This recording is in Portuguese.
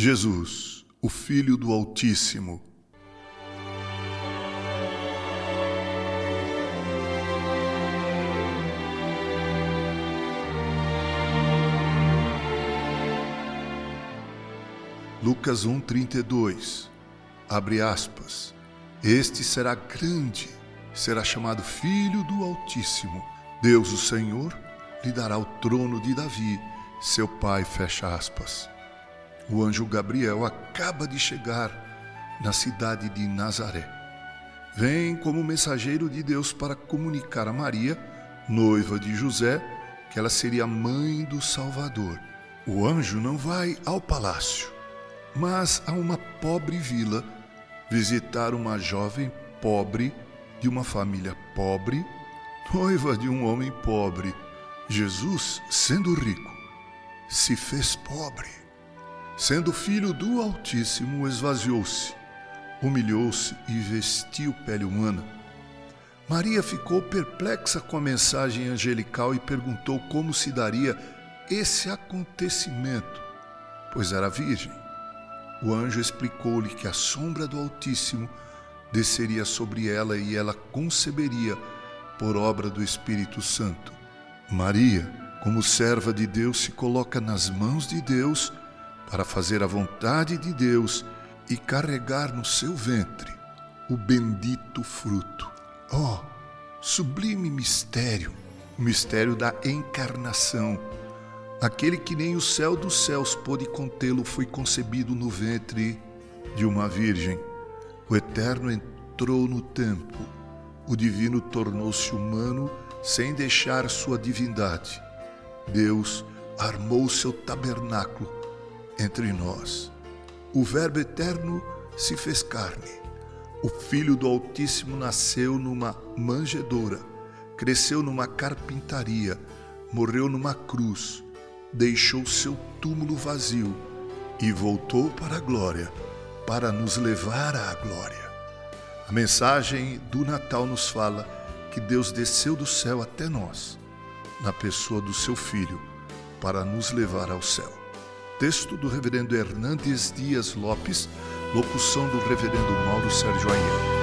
Jesus, o Filho do Altíssimo. Lucas 1:32. Abre aspas. Este será grande, será chamado Filho do Altíssimo. Deus, o Senhor, lhe dará o trono de Davi, seu pai, fecha aspas. O anjo Gabriel acaba de chegar na cidade de Nazaré. Vem como mensageiro de Deus para comunicar a Maria, noiva de José, que ela seria mãe do Salvador. O anjo não vai ao palácio, mas a uma pobre vila visitar uma jovem pobre de uma família pobre, noiva de um homem pobre. Jesus, sendo rico, se fez pobre. Sendo filho do Altíssimo, esvaziou-se, humilhou-se e vestiu pele humana. Maria ficou perplexa com a mensagem angelical e perguntou como se daria esse acontecimento, pois era virgem. O anjo explicou-lhe que a sombra do Altíssimo desceria sobre ela e ela conceberia por obra do Espírito Santo. Maria, como serva de Deus, se coloca nas mãos de Deus para fazer a vontade de Deus e carregar no seu ventre o bendito fruto. Oh, sublime mistério, o mistério da encarnação Aquele que nem o céu dos céus pôde contê-lo foi concebido no ventre de uma virgem. O Eterno entrou no tempo. O Divino tornou-se humano sem deixar sua divindade. Deus armou seu tabernáculo entre nós. O Verbo Eterno se fez carne. O Filho do Altíssimo nasceu numa manjedoura, cresceu numa carpintaria, morreu numa cruz deixou seu túmulo vazio e voltou para a glória, para nos levar à glória. A mensagem do Natal nos fala que Deus desceu do céu até nós, na pessoa do seu Filho, para nos levar ao céu. Texto do Reverendo Hernandes Dias Lopes, locução do Reverendo Mauro Sérgio Aiello.